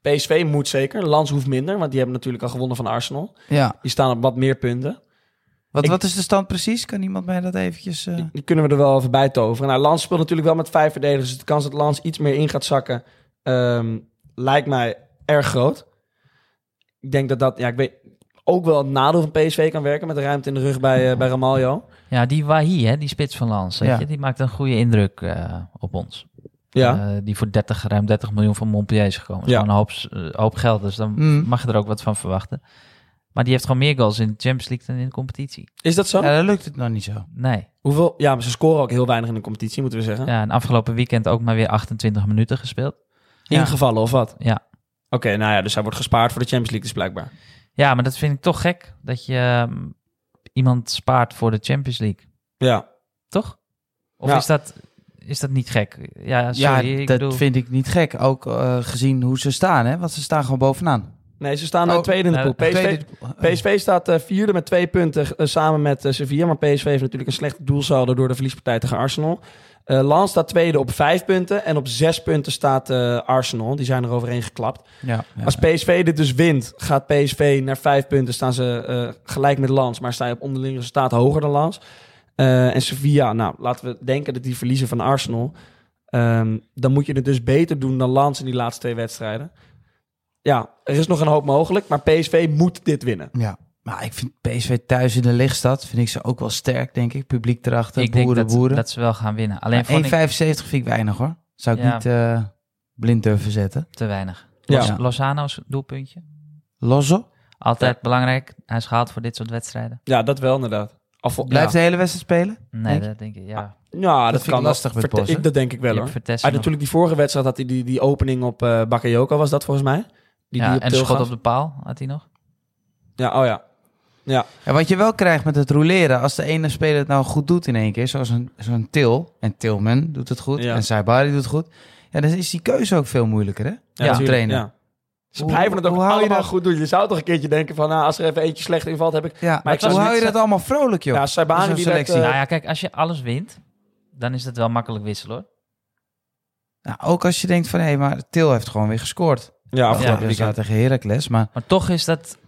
PSV moet zeker. Lans hoeft minder, want die hebben natuurlijk al gewonnen van Arsenal. Ja. Die staan op wat meer punten. Wat, Ik- wat is de stand precies? Kan iemand mij dat eventjes... eh, Die kunnen we er wel even bij toveren. Nou, Lans speelt natuurlijk wel met vijf verdedigers. Dus de kans dat Lans iets meer in gaat zakken, ehm, lijkt mij erg groot. Ik denk dat dat, ja, ik weet ook wel het nadeel van PSV kan werken met de ruimte in de rug bij, eh, bij Ramaljo. Ja, die Wahi, hè, die spits van Lans, weet Ja. je, die maakt een goede indruk eh, op ons. Ja. Eh, die voor 30, ruim 30 miljoen van Montpellier is gekomen. Dat is Ja. gewoon een hoop, hoop geld, dus dan Mm. mag je er ook wat van verwachten. Maar die heeft gewoon meer goals in de Champions League dan in de competitie. Is dat zo? Ja, dan lukt het nog niet zo. Nee. Hoeveel? Ja, maar ze scoren ook heel weinig in de competitie, moeten we zeggen. Ja, en afgelopen weekend ook maar weer 28 minuten gespeeld. Ja. Ingevallen of wat? Ja. Oké, nou ja, dus hij wordt gespaard voor de Champions League, dus blijkbaar. Ja, maar dat vind ik toch gek dat je ehm, iemand spaart voor de Champions League. Ja. Toch? Of Ja. is, dat, is dat niet gek? Ja, sorry, ja, ik dat bedoel... vind ik niet gek. Ook eh, gezien hoe ze staan, hè? Want ze staan gewoon bovenaan. Nee, ze staan eh, Oh, tweede in de nou, pool. PSV, PSV staat eh, vierde met twee punten eh, samen met eh, Sevilla. Maar PSV heeft natuurlijk een slechte doelsaldo door de verliespartij tegen Arsenal. Eh Lans staat tweede op vijf punten. En op zes punten staat eh, Arsenal. Die zijn er overheen geklapt. Ja, ja. Als PSV dit dus wint, gaat PSV naar vijf punten. Staan ze eh, gelijk met Lans. Maar sta je op onderling resultaat hoger dan Lans. Eh, en Sevilla, nou, laten we denken dat die verliezen van Arsenal. Ehm, dan moet je het dus beter doen dan Lans in die laatste twee wedstrijden. Ja, er is nog een hoop mogelijk. Maar PSV moet dit winnen. ja. Maar ik vind PSV thuis in de lichtstad, vind ik ze ook wel sterk, denk ik. Publiek erachter, ik denk boeren, dat, boeren. dat ze wel gaan winnen. Alleen Maar vond ik 1,75 vind ik weinig, hoor. Zou ik Ja. niet eh, blind durven zetten. te weinig. Ja. Los- Lozano's doelpuntje. Losso? Altijd belangrijk. Hij is gehaald voor dit soort wedstrijden. Ja, dat wel inderdaad. Blijft ja. de hele wedstrijd spelen? Nee, Denk dat denk ik, ja. Ja, dat, vind ik kan lastig wel. met Verte- ik, Dat denk ik wel hoor. nog- natuurlijk die vorige wedstrijd had hij die, die opening op eh Bakayoko, was dat volgens mij? Die, ja, die op en een schot gaf. op de paal had hij nog. Ja, oh ja. Ja, En wat je wel krijgt met het roleren, als de ene speler het nou goed doet in één keer, zoals een, zo'n Til, en Tilman doet het goed, Ja. en Saibari doet het goed, ja, dan is die keuze ook veel moeilijker, hè? ja, Als tuurlijk, trainer. Ja. Ze Hoe- blijven het ook hoe hou je allemaal dat- goed doen. Je zou toch een keertje denken van, nou, als er even eentje slecht invalt, heb ik... Ja, Maar ik hoe hou je dat allemaal vrolijk, joh? Ja, Saibari die werd, selectie. eh, nou ja, kijk, als je alles wint, dan is dat wel makkelijk wisselen hoor. Nou, ook als je denkt van, hé, maar Til heeft gewoon weer gescoord. Ja, afgelopen Ja, weekend. tegen Heracles, maar Maar toch is dat...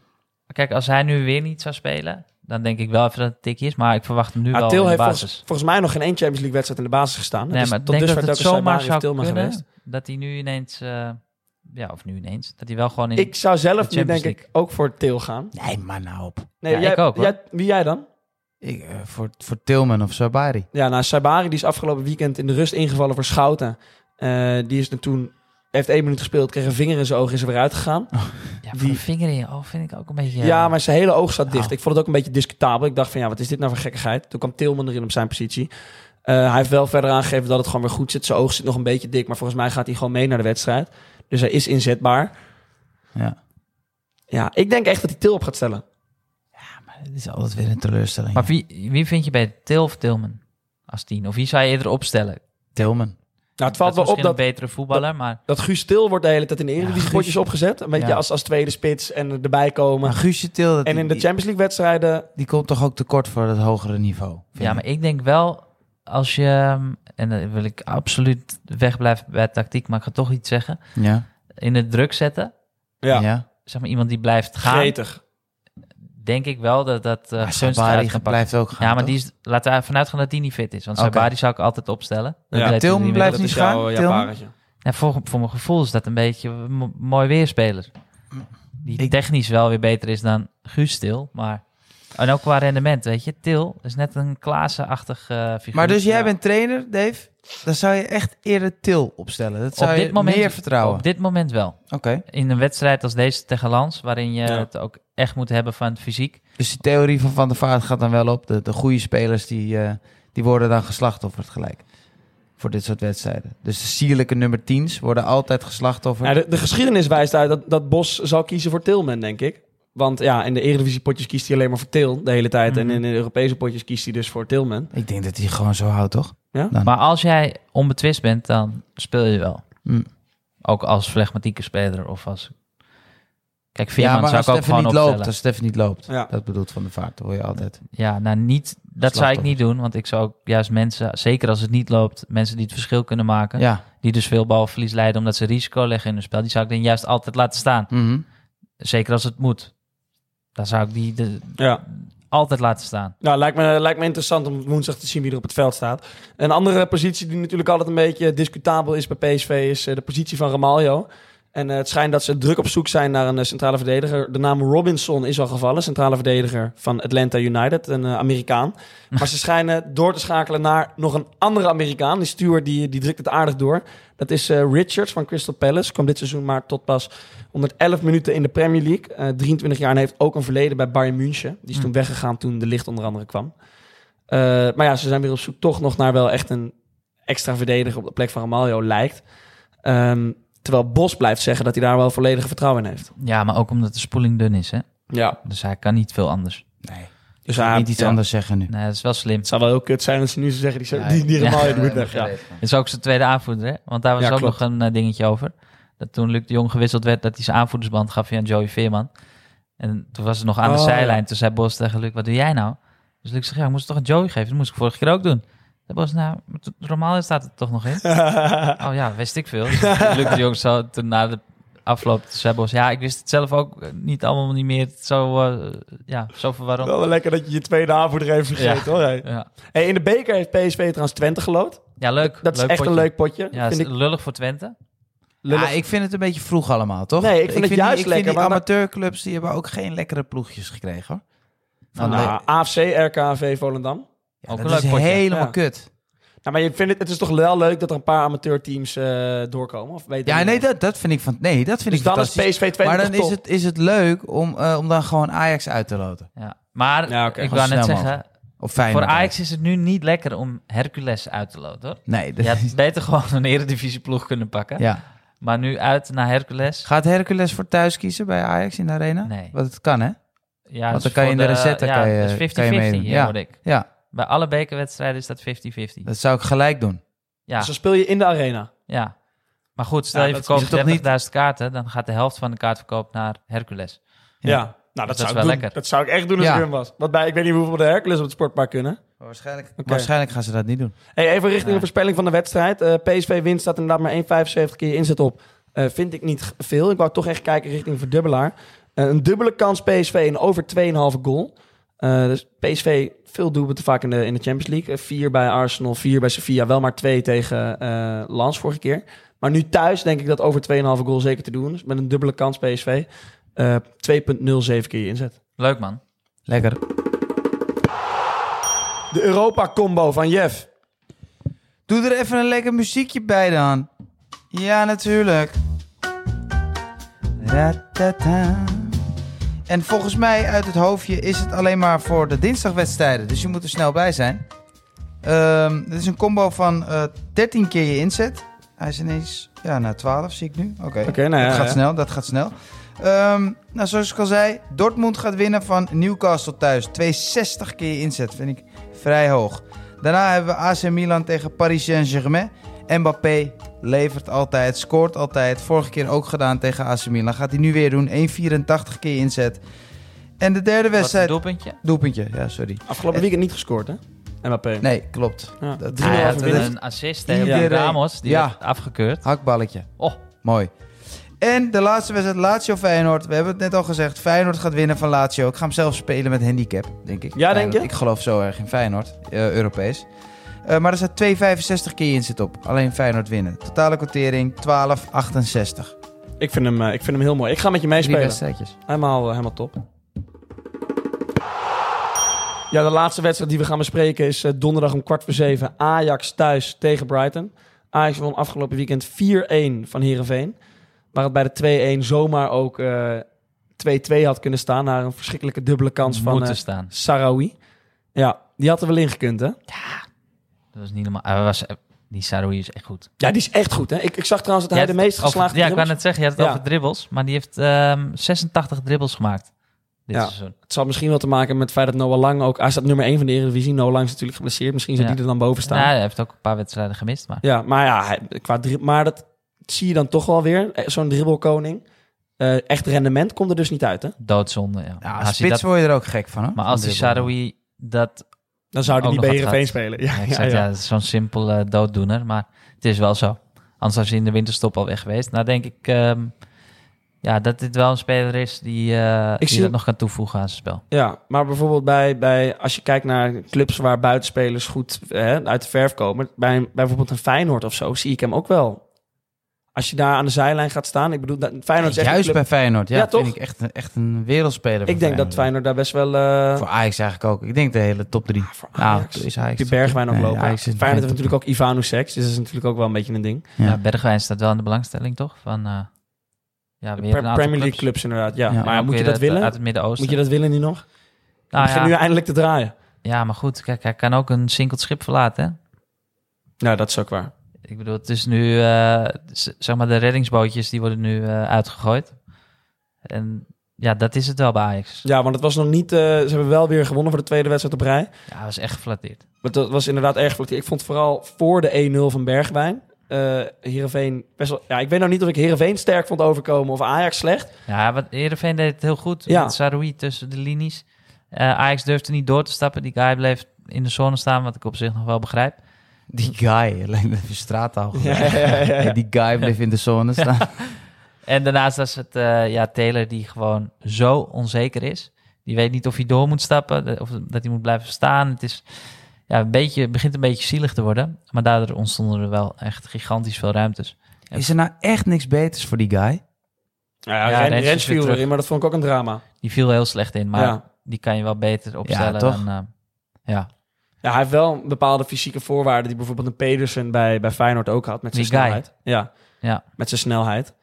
Kijk, als hij nu weer niet zou spelen, dan denk ik wel even dat het tikje is. Maar ik verwacht hem nu Maar wel Til in de heeft basis. volgens, volgens mij nog geen één Champions League wedstrijd in de basis gestaan. nee, Dus maar tot denk dat het zomaar zou Tilman kunnen geweest. dat hij nu ineens eh, ja, of nu ineens, dat hij wel gewoon in... Ik zou zelf de nu denk ik ook voor Til gaan. Nee, maar nou op. Nee, Ja, jij, ik ook, jij- wie jij dan? Ik, eh, voor, voor Tilman of Sabari. Ja, nou, Sabari die is afgelopen weekend in de rust ingevallen voor Schouten. Eh, die is er toen, heeft één minuut gespeeld, kreeg een vinger in zijn oog, is er weer uitgegaan. ja, voor die- een vinger in je oog vind ik ook een beetje... Ja, maar zijn hele oog zat dicht. Oh. Ik vond het ook een beetje discutabel. Ik dacht van ja, wat is dit nou voor gekkigheid? Toen kwam Tilman erin op zijn positie. Eh, hij heeft wel verder aangegeven dat het gewoon weer goed zit. Zijn oog zit nog een beetje dik, maar volgens mij gaat hij gewoon mee naar de wedstrijd. Dus hij is inzetbaar. Ja. Ja, ik denk echt dat hij Til op gaat stellen. Maar het is altijd weer een teleurstelling. Maar wie, wie vind je bij Til of Tilman als tien? Of wie zou je eerder opstellen? Tilman. Nou, het valt dat wel is op dat, een betere voetballer, maar... dat Guus Til wordt de hele tijd in de Eredivisie Guus- potjes opgezet. Een beetje Ja. als, als tweede spits en erbij komen. Maar Guusje Til, dat- en in de Champions League wedstrijden... die komt toch ook tekort voor het hogere niveau? Ja, ik. maar ik denk wel, als je... ehm, En dan wil ik absoluut wegblijven bij tactiek, maar ik ga toch iets zeggen. Ja. In het druk zetten, Ja, ja. zeg maar iemand die blijft gaan, gretig. Denk ik wel dat dat uh, Maar gunstig Sabari blijft ook gaan, Ja, maar toch? die is, laten we ervan uitgaan dat die niet fit is. Want Oké. Sabari zou ik altijd opstellen. Ja, niet blijft niet gaan, jouw ja, Tilman? Ja, voor, voor mijn gevoel is dat een beetje een mooi weerspeler. Die Ik- technisch wel weer beter is dan Guus Til, maar... En ook qua rendement, weet je. Til is net een Klaassen-achtig eh, figuur. Maar dus jij Ja. bent trainer, Dave? Dan zou je echt eerder Til opstellen. Dat zou op je dit moment, meer vertrouwen. Op dit moment wel. Oké. In een wedstrijd als deze tegen Lans, waarin je Ja. het ook echt moet hebben van het fysiek. Dus die theorie van Van der Vaart gaat dan wel op. De, de goede spelers die, eh, die worden dan geslachtofferd gelijk. Voor dit soort wedstrijden. Dus de sierlijke nummer 10's worden altijd geslachtofferd. Ja, de, de geschiedenis wijst uit dat, dat Bos zal kiezen voor Tilman, denk ik. Want ja, in de Eredivisie potjes kiest hij alleen maar voor Til de hele tijd. Mhm. En in de Europese potjes kiest hij dus voor Tilman. Ik denk dat hij gewoon zo houdt, toch? Ja? Dan. Maar als jij onbetwist bent, dan speel je wel. Mm. Ook als flegmatieke speler of als... Kijk, Ja, Veerman maar zou als ik ook gewoon niet loopt, opstellen. als het even niet loopt. Ja. Dat bedoelt Van der Vaart, dat wil je altijd. Ja, nou niet... Dat zou ik niet doen, want ik zou ook juist mensen... Zeker als het niet loopt, mensen die het verschil kunnen maken... Ja. die dus veel balverlies leiden omdat ze risico leggen in hun spel... die zou ik dan juist altijd laten staan. Mhm. Zeker als het moet. Dan zou ik die de, Ja. Altijd laten staan. Nou, lijkt me, lijkt me interessant om woensdag te zien wie er op het veld staat. Een andere positie die natuurlijk altijd een beetje discutabel is bij PSV is eh, de positie van Ramaljo. En eh, het schijnt dat ze druk op zoek zijn naar een eh, centrale verdediger. De naam Robinson is al gevallen, centrale verdediger van Atlanta United, een eh, Amerikaan. Maar ze schijnen door te schakelen naar nog een andere Amerikaan. Die Stewart die, die drukt het aardig door. Dat is Richards van Crystal Palace. Kwam dit seizoen maar tot pas 111 minuten in de Premier League. Eh, 23 jaar en heeft ook een verleden bij Bayern München. Die is Hm. toen weggegaan toen de licht onder andere kwam. Maar ja, ze zijn weer op zoek toch nog naar wel echt een extra verdediger op de plek van Ramaljo lijkt. Ehm, terwijl Bos blijft zeggen dat hij daar wel volledige vertrouwen in heeft. Ja, maar ook omdat de spoeling dun is, hè. Ja. Dus hij kan niet veel anders. Nee. Dus hij niet iets ja. anders zeggen nu. Nee, dat is wel slim. Het zou wel heel kut zijn als ze nu zeggen, die, Ja, die, die ja. Ramaljo doet weg. Ja. Het is ook zijn tweede aanvoerder, hè? Want daar was Ja, ook klopt. nog een eh, dingetje over. Dat toen Luc de Jong gewisseld werd, dat hij zijn aanvoerdersband gaf via Joey Veerman. En toen was het nog aan de Oh, zijlijn. ja. Toen zei Bos tegen Luc, wat doe jij nou? Dus Luc zegt, ja, ik moest toch een Joey geven? Dat moest ik vorige keer ook doen. De Bos, nou, normaal staat het toch nog in? oh ja, wist ik veel. Dus Luc de Jong zo, toen na de afloop, toen zei Bos, ja, ik wist het zelf ook niet allemaal niet meer zo, eh, ja, zo van waarom. Wel lekker dat je je tweede aanvoerder even vergeet Ja. hoor. Hey. Ja, Hey, in de beker heeft PSV trouwens Twente gelood. ja leuk. Dat is leuk echt potje. een leuk potje. Ja, vind is ik lullig voor Twente. lullig. Ja, ik vind het een beetje vroeg allemaal, toch? Nee, ik vind het juist die, ik lekker, Vind die maar- amateurclubs die hebben ook geen lekkere ploegjes gekregen, hoor. Van, nou, eh, AFC, RKV, Volendam. Ja, ook dat een leuk is potje. helemaal Ja. kut. Nou, maar je vindt het, het is toch wel leuk dat er een paar amateurteams eh doorkomen? Of weet je Ja, niet? nee, dat, dat vind ik van. Nee, dat vind Dus ik dan is fantastisch. PSV Twente maar dan is het, is het leuk om, eh, om dan gewoon Ajax uit te loten. Ja. Maar Ja, oké. ik Gewoon wou net snel zeggen, Of Feyenoord. voor Ajax is het nu niet lekker om Hercules uit te loten. Hoor. Nee, dat Je is- had beter gewoon een eredivisieploeg kunnen pakken. ja. Maar nu uit naar Hercules. Gaat Hercules voor thuis kiezen bij Ajax in de arena? Nee. Want het kan, hè? Ja, Want dus dan kan je in de recette ja, kan je- dat is 50-50, kan je meedoen. Ja. hoor ik. Ja, Bij alle bekerwedstrijden is dat 50-50. dat zou ik gelijk doen. Ja, Dus dan speel je in de arena. ja. Maar goed, stel Ja, je verkoopt toch niet- 30.000 kaarten, dan gaat de helft van de kaartverkoop naar Hercules. Ja. Ja. Nou, dat, dat is zou ik wel doen. lekker. Dat zou ik echt doen als Ja. ik hem was. Want bij, ik weet niet hoeveel de Hercules op het sportpark kunnen. Waarschijnlijk, Oké. waarschijnlijk gaan ze dat niet doen. Hey, even richting Ja. de voorspelling van de wedstrijd. Eh, PSV wint staat inderdaad maar 1,75 keer inzet op. Eh, vind ik niet veel. Ik wou toch echt kijken richting verdubbelaar. Eh, een dubbele kans PSV en over 2,5 goal. Eh, dus PSV veel doelpunten vaak in de, in de Champions League. Eh, vier bij Arsenal, vier bij Sevilla. Wel maar twee tegen eh Lans vorige keer. Maar nu thuis denk ik dat over 2,5 goal zeker te doen is. Met een dubbele kans PSV. Eh 2,07 keer je inzet. Leuk man. Lekker. De Europa-combo van Jeff. Doe er even een lekker muziekje bij dan. Ja, natuurlijk. Ratata. En volgens mij uit het hoofdje is het alleen maar voor de dinsdagwedstrijden. Dus je moet er snel bij zijn. Ehm dit is een combo van eh 13 keer je inzet. Hij is ineens, ja, naar 12 zie ik nu. Oké, nou ja, dat gaat ja. snel, dat gaat snel. Ehm, nou, zoals ik al zei, Dortmund gaat winnen van Newcastle thuis. 260 keer je inzet, vind ik vrij hoog. Daarna hebben we AC Milan tegen Paris Saint-Germain. Mbappé levert altijd, scoort altijd. Vorige keer ook gedaan tegen AC Milan. Gaat hij nu weer doen. 1,84 keer inzet. En de derde wedstrijd... doelpuntje. Doelpuntje, ja, sorry. Afgelopen weekend niet gescoord, hè? MAP. Nee, klopt. Ja. Dat- Hij nul had een assist tegen. Ramos. Die Ja. werd afgekeurd. Hakballetje. Oh, Mooi. En de laatste wedstrijd, Lazio-Feyenoord. We hebben het net al gezegd. Feyenoord gaat winnen van Lazio. Ik ga hem zelf spelen met handicap, denk ik. Ja, denk Feyenoord. je? Ik geloof zo erg in Feyenoord, eh, Europees. Eh, maar er staat 2,65 keer in zit op. Alleen Feyenoord winnen. Totale quotering 12,68. Ik, vind hem, eh, ik vind hem heel mooi. Ik ga met je meespelen. wedstrijdjes. Helemaal, eh, helemaal top. Ja, de laatste wedstrijd die we gaan bespreken is eh, donderdag om kwart voor zeven. Ajax thuis tegen Brighton. Ajax won afgelopen weekend 4-1 van Heerenveen. Waar het bij de 2-1 zomaar ook eh, 2-2 had kunnen staan. Naar een verschrikkelijke dubbele kans van staan. Sarawi. Ja, die had er wel in gekund, hè? Dat was niet normaal. Hij was, die Saroui is echt goed. Ja, die is echt goed, hè? Ik, ik zag trouwens dat hij de meest het over- geslaagde Ja, ik wou dribbles- net zeggen, je had het Ja. over dribbles. Maar die heeft ehm 86 dribbles gemaakt. Dit Ja. seizoen. Het zal misschien wel te maken met het feit dat Noah Lang ook... Hij staat nummer 1 van de Eredivisie. Noah Lang is natuurlijk geblesseerd. Misschien zou Ja. die er dan boven staan. Nou, hij heeft ook een paar wedstrijden gemist. Maar Ja, maar ja, hij, qua maar dat zie je dan toch wel weer. Eh, Zo'n dribbelkoning. Eh, echt rendement komt er dus niet uit, hè? doodzonde. Ja. Ja, als spits dat, word je er ook gek van, hoor. maar als die. Saroui dat... Dan zou hij niet bij Heerenveen spelen. Ja, Ja, ja, ja. ja, dat is zo'n simpel eh, dooddoener. Maar het is wel zo. Anders was hij in de winterstop al weg geweest. Nou denk ik ehm, ja, dat dit wel een speler is die, eh, die zie- dat nog kan toevoegen aan zijn spel. Ja, maar bijvoorbeeld bij, bij, als je kijkt naar clubs waar buitenspelers goed hè, uit de verf komen. Bij, bij bijvoorbeeld een Feyenoord of zo, zie ik hem ook wel. Als je daar aan de zijlijn gaat staan. Ik bedoel, dat, Feyenoord is Juist club- bij Feyenoord, ja, Ja, toch? vind ik echt, een- echt een wereldspeler. voor Ik denk dat Feyenoord daar best wel... eh, Voor Ajax eigenlijk ook. Ik denk de hele top 3. voor Nou, Ajax. is Ajax die Bergwijn ook Nee, lopen. Ajax is Feyenoord heeft top natuurlijk ook Ivano Seks. Dus dat is natuurlijk ook wel een beetje een ding. Ja. Ja. Bergwijn staat wel in de belangstelling, toch? Van, eh, ja, weer Pre- een aantal Premier League clubs. clubs inderdaad, ja. Ja. maar moet je dat uit- willen? Uit het Midden-Oosten. Moet je dat willen nu nog? Nou, Begin ja, nu eindelijk te draaien. ja, maar goed. Kijk, hij kan ook een sinkeld schip verlaten, hè? Nou, dat is ook waar. Ik bedoel, het is nu, eh, zeg maar, de reddingsbootjes die worden nu eh, uitgegooid. En ja, dat is het wel bij Ajax. Ja, want het was nog niet... eh, ze hebben wel weer gewonnen voor de tweede wedstrijd op rij. Ja, hij was echt geflatteerd. Maar dat was inderdaad erg geflatteerd. Ik vond vooral voor de 1-0 van Bergwijn... eh Heerenveen best wel... Ja, ik weet nou niet of ik Heerenveen sterk vond overkomen of Ajax slecht. Ja, wat Heerenveen deed het heel goed. Ja. Met Saroui tussen de linies. Ajax durfde niet door te stappen. Die guy bleef in de zone staan, wat ik op zich nog wel begrijp. Die guy, alleen even straattaal. Ja, ja, ja, ja. Hey, Die guy bleef in de zone staan. En daarnaast was het eh, ja, Taylor die gewoon zo onzeker is. Die weet niet of hij door moet stappen, de- of dat hij moet blijven staan. Het is, ja, een beetje, begint een beetje zielig te worden. Maar daardoor ontstonden er wel echt gigantisch veel ruimtes. Is er nou echt niks beters voor die guy? Ja, Ja, Ren- Rens Rens viel erin, maar dat vond ik ook een drama. Die viel heel slecht in, maar Ja. die kan je wel beter opstellen toch? dan... eh, ja, Ja, hij heeft wel bepaalde fysieke voorwaarden... die bijvoorbeeld een Pedersen bij, bij Feyenoord ook had. Met zijn Die guy. snelheid. Ja, ja. met zijn snelheid.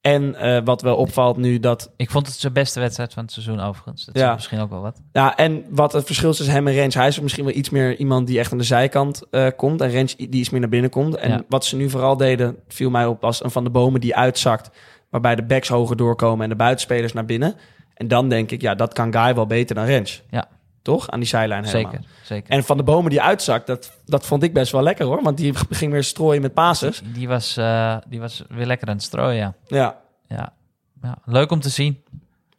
En eh, wat wel opvalt nu dat... Ik vond het zijn beste wedstrijd van het seizoen overigens. Dat Ja. is misschien ook wel wat. Ja, en wat het verschil is tussen hem en Rens... hij is misschien wel iets meer iemand die echt aan de zijkant eh, komt... en Rens die iets meer naar binnen komt. En Ja. wat ze nu vooral deden, viel mij op... als een Van de Bomen die uitzakt... waarbij de backs hoger doorkomen en de buitenspelers naar binnen. En dan denk ik, ja, dat kan Guy wel beter dan Rens. Ja. Toch? Aan die zijlijn helemaal. Zeker, zeker. En Van de Bomen die uitzakt, dat, dat vond ik best wel lekker hoor. Want die ging weer strooien met passes. Die was, eh, die was weer lekker aan het strooien, ja. Ja. ja. ja. Leuk om te zien.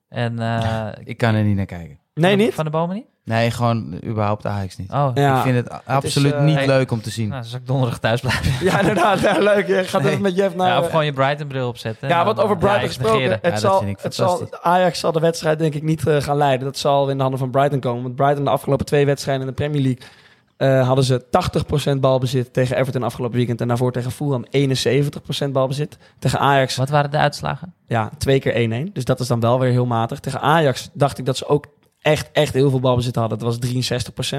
En, eh, Ik kan er niet naar kijken. Nee, van niet? Van de bomen niet? Nee, gewoon überhaupt Ajax niet. Oh, Ja. ik vind het absoluut eh, niet hey. leuk om te zien. nou, dan zal ik donderdag thuis blijven. Ja, inderdaad. Ja, leuk. Je gaat Nee. even met Jeff naar... ja, of eh, gewoon je Brighton bril opzetten. Ja, wat over eh, Brighton Ajax gesproken. negeren. Het Ja, dat zal, vind ik het zal. Ajax zal de wedstrijd denk ik niet gaan leiden. Dat zal in de handen van Brighton komen. Want Brighton de afgelopen twee wedstrijden in de Premier League eh, hadden ze 80% balbezit tegen Everton afgelopen weekend. En daarvoor tegen Fulham 71% balbezit. Tegen Ajax Wat waren de uitslagen? ja, twee keer 1-1. Dus dat is dan wel weer heel matig. Tegen Ajax dacht ik dat ze ook echt, echt heel veel balbezit hadden. Dat was 63%.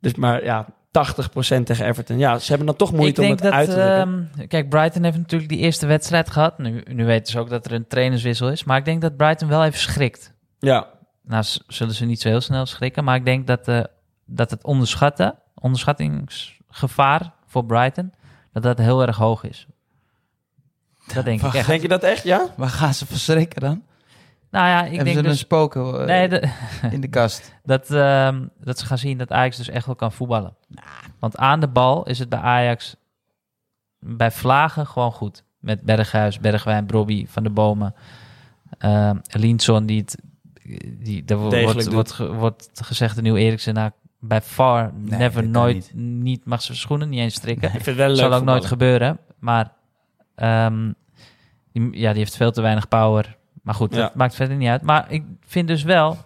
Dus maar ja, 80% tegen Everton. Ja, ze hebben dan toch moeite om het dat, uit te drukken. ehm, kijk, Brighton heeft natuurlijk die eerste wedstrijd gehad. Nu, nu weten ze ook dat er een trainerswissel is. Maar ik denk dat Brighton wel even schrikt. ja, Nou, zullen ze niet zo heel snel schrikken. Maar ik denk dat, eh, dat het onderschatten, onderschattingsgevaar voor Brighton, dat dat heel erg hoog is. Dat denk ik echt. denk je dat echt? Ja? Waar gaan ze van schrikken dan? Nou ja, ik Hebben denk ze een dus... spoken eh, Nee, de- in de kast? dat, ehm, dat ze gaan zien dat Ajax dus echt wel kan voetballen. Want aan de bal is het bij Ajax bij Vlagen gewoon goed. Met Berghuis, Bergwijn, Brobby, Van de Bomen, ehm Linson die het... Die, er wordt, wordt, ge- wordt gezegd de nieuwe Eriksen, nou, bij far Nee, never nooit niet. mag zijn schoenen niet eens strikken. Ik vind het wel zal ook nooit gebeuren. Maar ehm, die, ja, die heeft veel te weinig power. Maar goed, Ja. dat maakt verder niet uit. Maar ik vind dus wel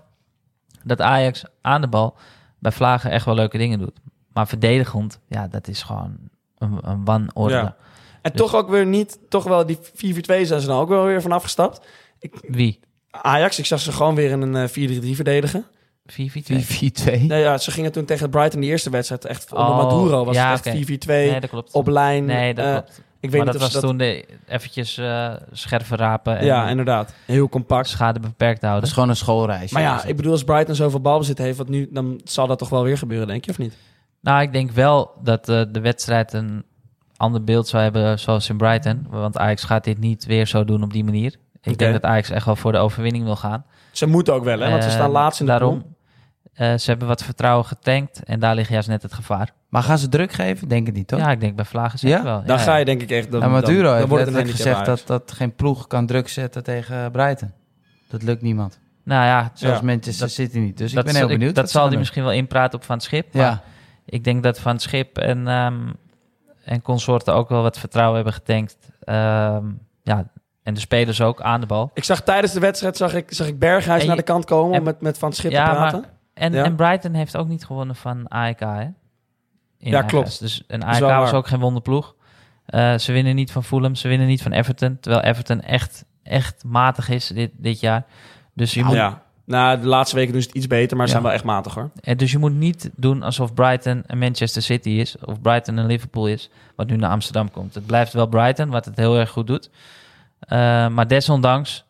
dat Ajax aan de bal bij Vlagen echt wel leuke dingen doet. Maar verdedigend, ja, dat is gewoon een, een wanorde. Ja. En Dus- toch ook weer niet, toch wel die 4-4-2 zijn ze dan ook wel weer van afgestapt. Wie? Ajax, ik zag ze gewoon weer in een eh, 4-3-3 verdedigen. 4-4-2? 4-4-2. Nee, ja, ze gingen toen tegen Brighton de eerste wedstrijd echt onder Oh, Maduro was ja, het echt oké. 4-4-2 Nee, dat klopt. op lijn. nee, dat Eh, klopt. Ik weet maar niet dat of was ze dat... toen de, eventjes eh, scherven rapen en Ja, inderdaad. Heel compact. schade beperkt Dat houden. is gewoon een schoolreisje. Maar ja, ik bedoel, als Brighton zoveel balbezit heeft, wat nu, dan zal dat toch wel weer gebeuren, denk je, of niet? Nou, ik denk wel dat eh, de wedstrijd een ander beeld zou hebben zoals in Brighton. Want Ajax gaat dit niet weer zo doen op die manier. Ik denk dat Ajax echt wel voor de overwinning wil gaan. Ze moeten ook wel, hè? Want ze Eh, staan laatst in de Daarom, pool. Eh, ze hebben wat vertrouwen getankt en daar ligt juist net het gevaar. Maar gaan ze druk geven? Denk het niet, toch? Ja, ik denk bij Vlagen zeker Ja? wel. Dan Ja, ga ja. je denk ik echt... Dan, Ja, Maduro dan, dan heeft wordt het handicap gezegd dat, dat geen ploeg kan druk zetten tegen Brighton. Dat lukt niemand. Nou ja, Zelfs Ja, Manchester dat- City niet. Dus dat, ik ben heel ik- benieuwd. dat zal hij misschien wel inpraten op Van Schip. Maar Ja, ik denk dat Van Schip en, ehm, en consorten ook wel wat vertrouwen hebben getankt. Ehm, ja, en de spelers ook aan de bal. Ik zag tijdens de wedstrijd zag ik, zag ik Berghuis En naar de kant komen en- om met, met Van Schip Ja, te maar- praten. En, Ja. en Brighton heeft ook niet gewonnen van AEK, hè? In Ja, klopt. huis. Dus een is AEK was ook geen wonderploeg. Eh, ze winnen niet van Fulham, ze winnen niet van Everton. Terwijl Everton echt, echt matig is dit, dit jaar. Dus je, moet, Ja. Nou, de laatste weken doen ze het iets beter, maar ze Ja. zijn wel echt matig, hoor. eh, dus je moet niet doen alsof Brighton een Manchester City is. Of Brighton een Liverpool is, wat nu naar Amsterdam komt. Het blijft wel Brighton, wat het heel erg goed doet. Eh, maar desondanks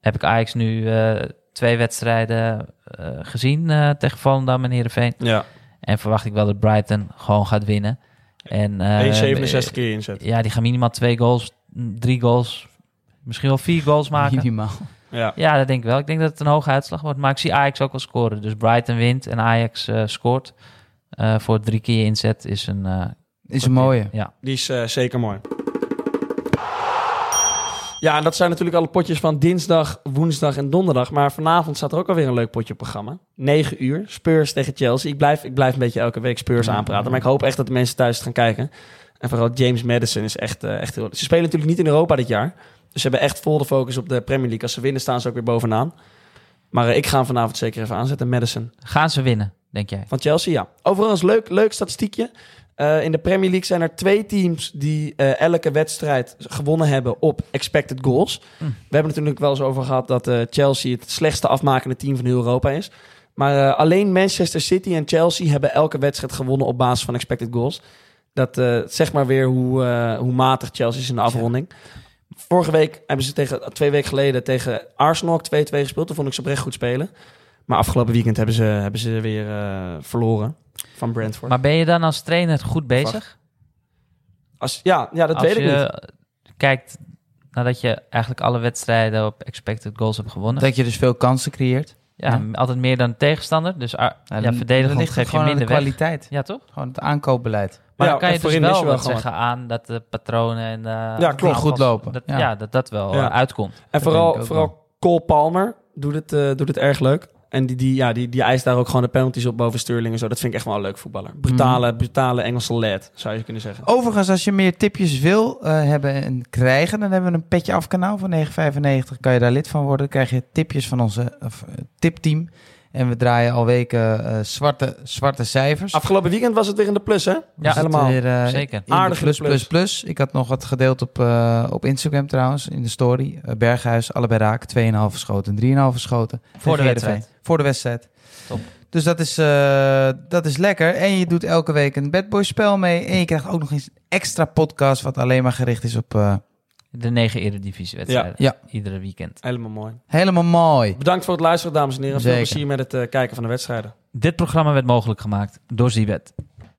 heb ik Ajax nu twee wedstrijden eh, gezien eh, tegen Volendam en Heerenveen. Ja. En verwacht ik wel dat Brighton gewoon gaat winnen. En, eh, 1,67 keer inzet. Ja, die gaan minimaal twee goals, mm, drie goals, misschien wel vier goals maken. minimaal. Ja. Ja, dat denk ik wel. Ik denk dat het een hoge uitslag wordt. Maar ik zie Ajax ook wel scoren. Dus Brighton wint en Ajax eh, scoort. Eh, voor drie keer inzet is een... eh, Is een mooie. Ja. Die is eh, zeker mooi. Ja, en dat zijn natuurlijk alle potjes van dinsdag, woensdag en donderdag. Maar vanavond staat er ook alweer een leuk potje op programma. 9 uur, Spurs tegen Chelsea. Ik blijf, ik blijf een beetje elke week Spurs aanpraten. Maar ik hoop echt dat de mensen thuis gaan kijken. En vooral James Madison is echt, eh, echt heel... Ze spelen natuurlijk niet in Europa dit jaar. Dus ze hebben echt vol de focus op de Premier League. Als ze winnen staan ze ook weer bovenaan. Maar eh, ik ga hem vanavond zeker even aanzetten. Madison. Gaan ze winnen, denk jij? Van Chelsea, ja. Overigens, leuk, leuk statistiekje. Eh, in de Premier League zijn er twee teams die eh, elke wedstrijd gewonnen hebben op expected goals. Hm. We hebben het natuurlijk wel eens over gehad dat eh, Chelsea het slechtste afmakende team van heel Europa is. Maar alleen Manchester City en Chelsea hebben elke wedstrijd gewonnen op basis van expected goals. Dat zegt maar weer hoe, hoe matig Chelsea is in de afronding. Vorige week hebben ze tegen, twee weken geleden tegen Arsenal ook 2-2 gespeeld. Toen vond ik ze oprecht goed spelen. Maar afgelopen weekend hebben ze, hebben ze weer verloren van Brentford. Maar ben je dan als trainer goed bezig? Als, ja, ja, dat als weet ik je niet. kijkt nadat je eigenlijk alle wedstrijden op expected goals hebt gewonnen. Dat je dus veel kansen creëert. ja, Ja. altijd meer dan de tegenstander. Dus ah, ja, dan- verdedigend geef je gewoon aan de minder weg. kwaliteit. Ja, toch? Gewoon het aankoopbeleid. Maar Ja, dan kan je dus wel je wel wat gewoon- zeggen aan dat de patronen en de klopt. aanvals- Goed lopen, Dat, ja. ja. dat dat wel Ja. eh, uitkomt. En dat vooral, vooral Cole Palmer doet het, eh, doet het erg leuk. En die, die, ja, die, die eist daar ook gewoon de penalties op boven Sterling en zo. Dat vind ik echt wel een leuk voetballer. Brutale, Mhm. brutale Engelse lad, zou je kunnen zeggen. Overigens, als je meer tipjes wil eh, hebben en krijgen, dan hebben we een petje af kanaal van 9,95. Kan je daar lid van worden. Dan krijg je tipjes van onze of, eh, tipteam. En we draaien al weken eh, zwarte, zwarte cijfers. Afgelopen weekend was het weer in de plus, hè? Ja, helemaal. Weer, eh, Zeker. in de Aardig plus, plus, plus. Ik had nog wat gedeeld op, eh, op Instagram trouwens, in de story. Berghuis, allebei raak. 2,5 schoten, 3,5 schoten. Voor de wedstrijd. Voor de wedstrijd. Top. Dus dat is, eh, dat is lekker. En je doet elke week een Bad Boy spel mee. En je krijgt ook nog eens een extra podcast wat alleen maar gericht is op... De negen eredivisiewedstrijden. Ja. Iedere weekend. Helemaal mooi. helemaal mooi. Bedankt voor het luisteren, dames en heren. Veel Zeker. plezier met het eh, kijken van de wedstrijden. Dit programma werd mogelijk gemaakt door Zibet.